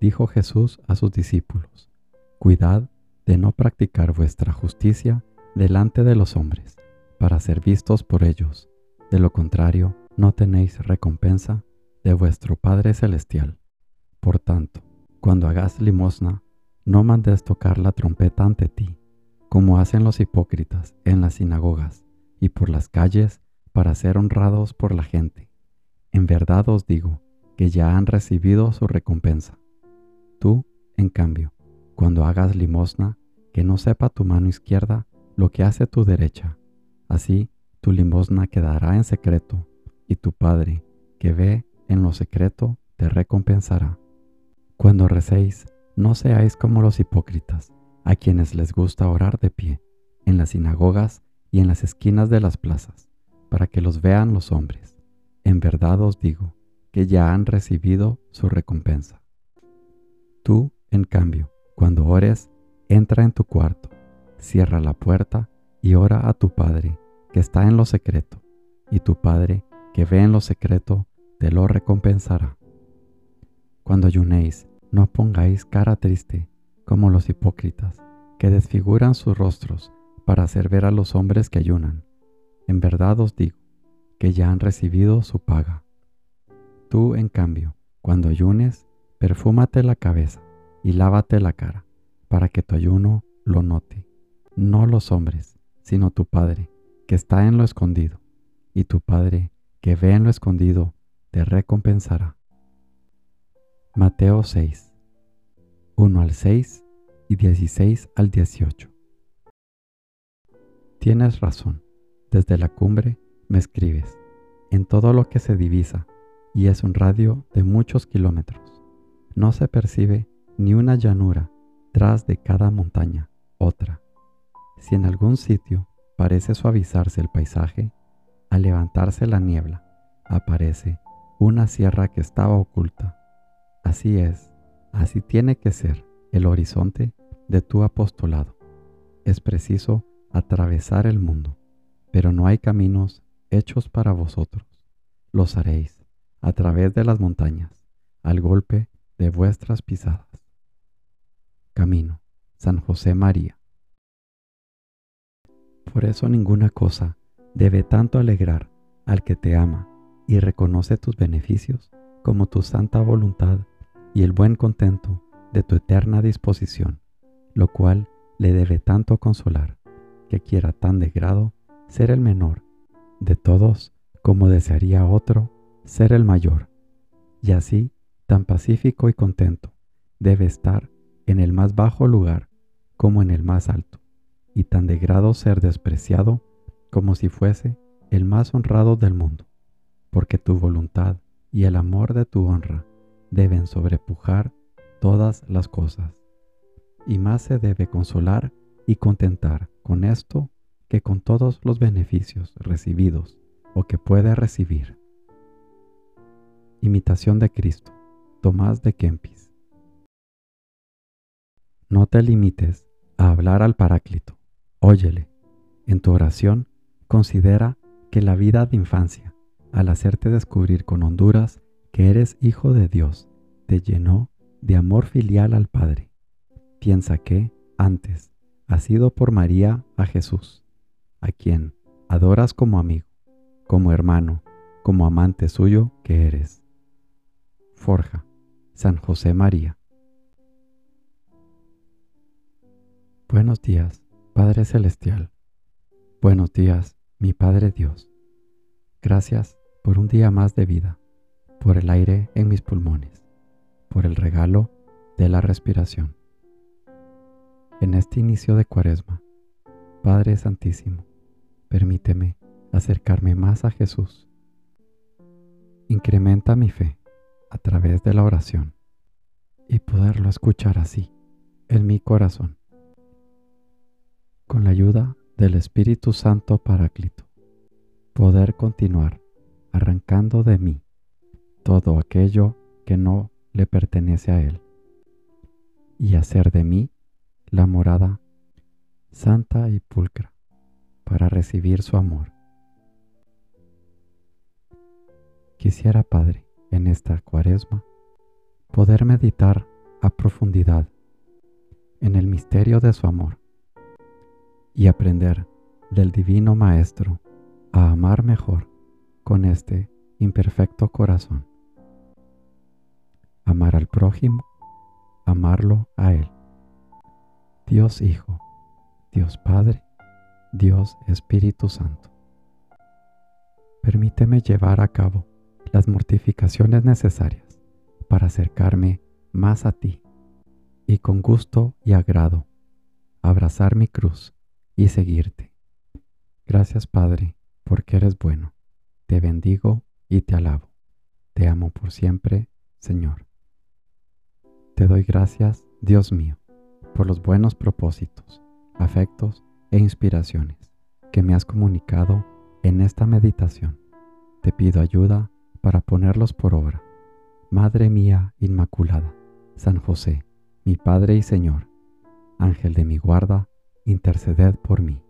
dijo Jesús a sus discípulos, Cuidad de no practicar vuestra justicia delante de los hombres, para ser vistos por ellos. De lo contrario, no tenéis recompensa de vuestro Padre Celestial. Por tanto, cuando hagas limosna, no mandes tocar la trompeta ante ti, como hacen los hipócritas en las sinagogas y por las calles para ser honrados por la gente. En verdad os digo que ya han recibido su recompensa. Tú, en cambio, cuando hagas limosna, que no sepa tu mano izquierda lo que hace tu derecha. Así tu limosna quedará en secreto, y tu Padre, que ve en lo secreto, te recompensará. Cuando recéis, no seáis como los hipócritas, a quienes les gusta orar de pie, en las sinagogas y en las esquinas de las plazas, para que los vean los hombres. En verdad os digo que ya han recibido su recompensa. Tú, en cambio, cuando ores, entra en tu cuarto, cierra la puerta y ora a tu Padre que está en lo secreto, y tu Padre que ve en lo secreto te lo recompensará. Cuando ayunéis, no pongáis cara triste como los hipócritas, que desfiguran sus rostros para hacer ver a los hombres que ayunan. En verdad os digo que ya han recibido su paga. Tú, en cambio, cuando ayunes, perfúmate la cabeza y lávate la cara, para que tu ayuno lo note, no los hombres, sino tu Padre, que está en lo escondido, y tu Padre, que ve en lo escondido, te recompensará. Mateo 6, 1 al 6 y 16 al 18. Tienes razón, desde la cumbre me escribes, en todo lo que se divisa, y es un radio de muchos kilómetros. No se percibe ni una llanura tras de cada montaña otra. Si en algún sitio parece suavizarse el paisaje, al levantarse la niebla, aparece una sierra que estaba oculta. Así es, así tiene que ser el horizonte de tu apostolado. Es preciso atravesar el mundo, pero no hay caminos hechos para vosotros. Los haréis a través de las montañas, al golpe de vuestras pisadas. Camino, San José María. Por eso ninguna cosa debe tanto alegrar al que te ama y reconoce tus beneficios como tu santa voluntad y el buen contento de tu eterna disposición, lo cual le debe tanto consolar, que quiera tan de grado ser el menor de todos como desearía otro ser el mayor, y así tan pacífico y contento debe estar en el más bajo lugar como en el más alto, y tan de grado ser despreciado como si fuese el más honrado del mundo, porque tu voluntad y el amor de tu honra deben sobrepujar todas las cosas, y más se debe consolar y contentar con esto que con todos los beneficios recibidos o que puede recibir. Imitación de Cristo, Tomás de Kempis. No te limites a hablar al Paráclito, óyele. En tu oración, considera que la vida de infancia, al hacerte descubrir con honduras que eres hijo de Dios, te llenó de amor filial al Padre. Piensa que, antes, has sido por María a Jesús, a quien adoras como amigo, como hermano, como amante suyo que eres. Forja, San José María. Buenos días, Padre Celestial. Buenos días, mi Padre Dios. Gracias por un día más de vida, por el aire en mis pulmones, por el regalo de la respiración. En este inicio de cuaresma, Padre Santísimo, permíteme acercarme más a Jesús. Incrementa mi fe través de la oración. y poderlo escuchar así en mi corazón. Con la ayuda del Espíritu Santo Paráclito, poder continuar arrancando de mí todo aquello que no le pertenece a Él y hacer de mí la morada santa y pulcra para recibir su amor. Quisiera, Padre, en esta cuaresma, poder meditar a profundidad en el misterio de su amor y aprender del Divino Maestro a amar mejor con este imperfecto corazón. Amar al prójimo, amarlo a Él. Dios Hijo, Dios Padre, Dios Espíritu Santo. Permíteme llevar a cabo las mortificaciones necesarias para acercarme más a ti y con gusto y agrado abrazar mi cruz y seguirte. Gracias Padre, porque eres bueno. Te bendigo y te alabo. Te amo por siempre, Señor. Te doy gracias, Dios mío, por los buenos propósitos, afectos e inspiraciones que me has comunicado en esta meditación. Te pido ayuda para ponerlos por obra. Madre mía Inmaculada, San José, mi Padre y Señor, Ángel de mi guarda, interceded por mí.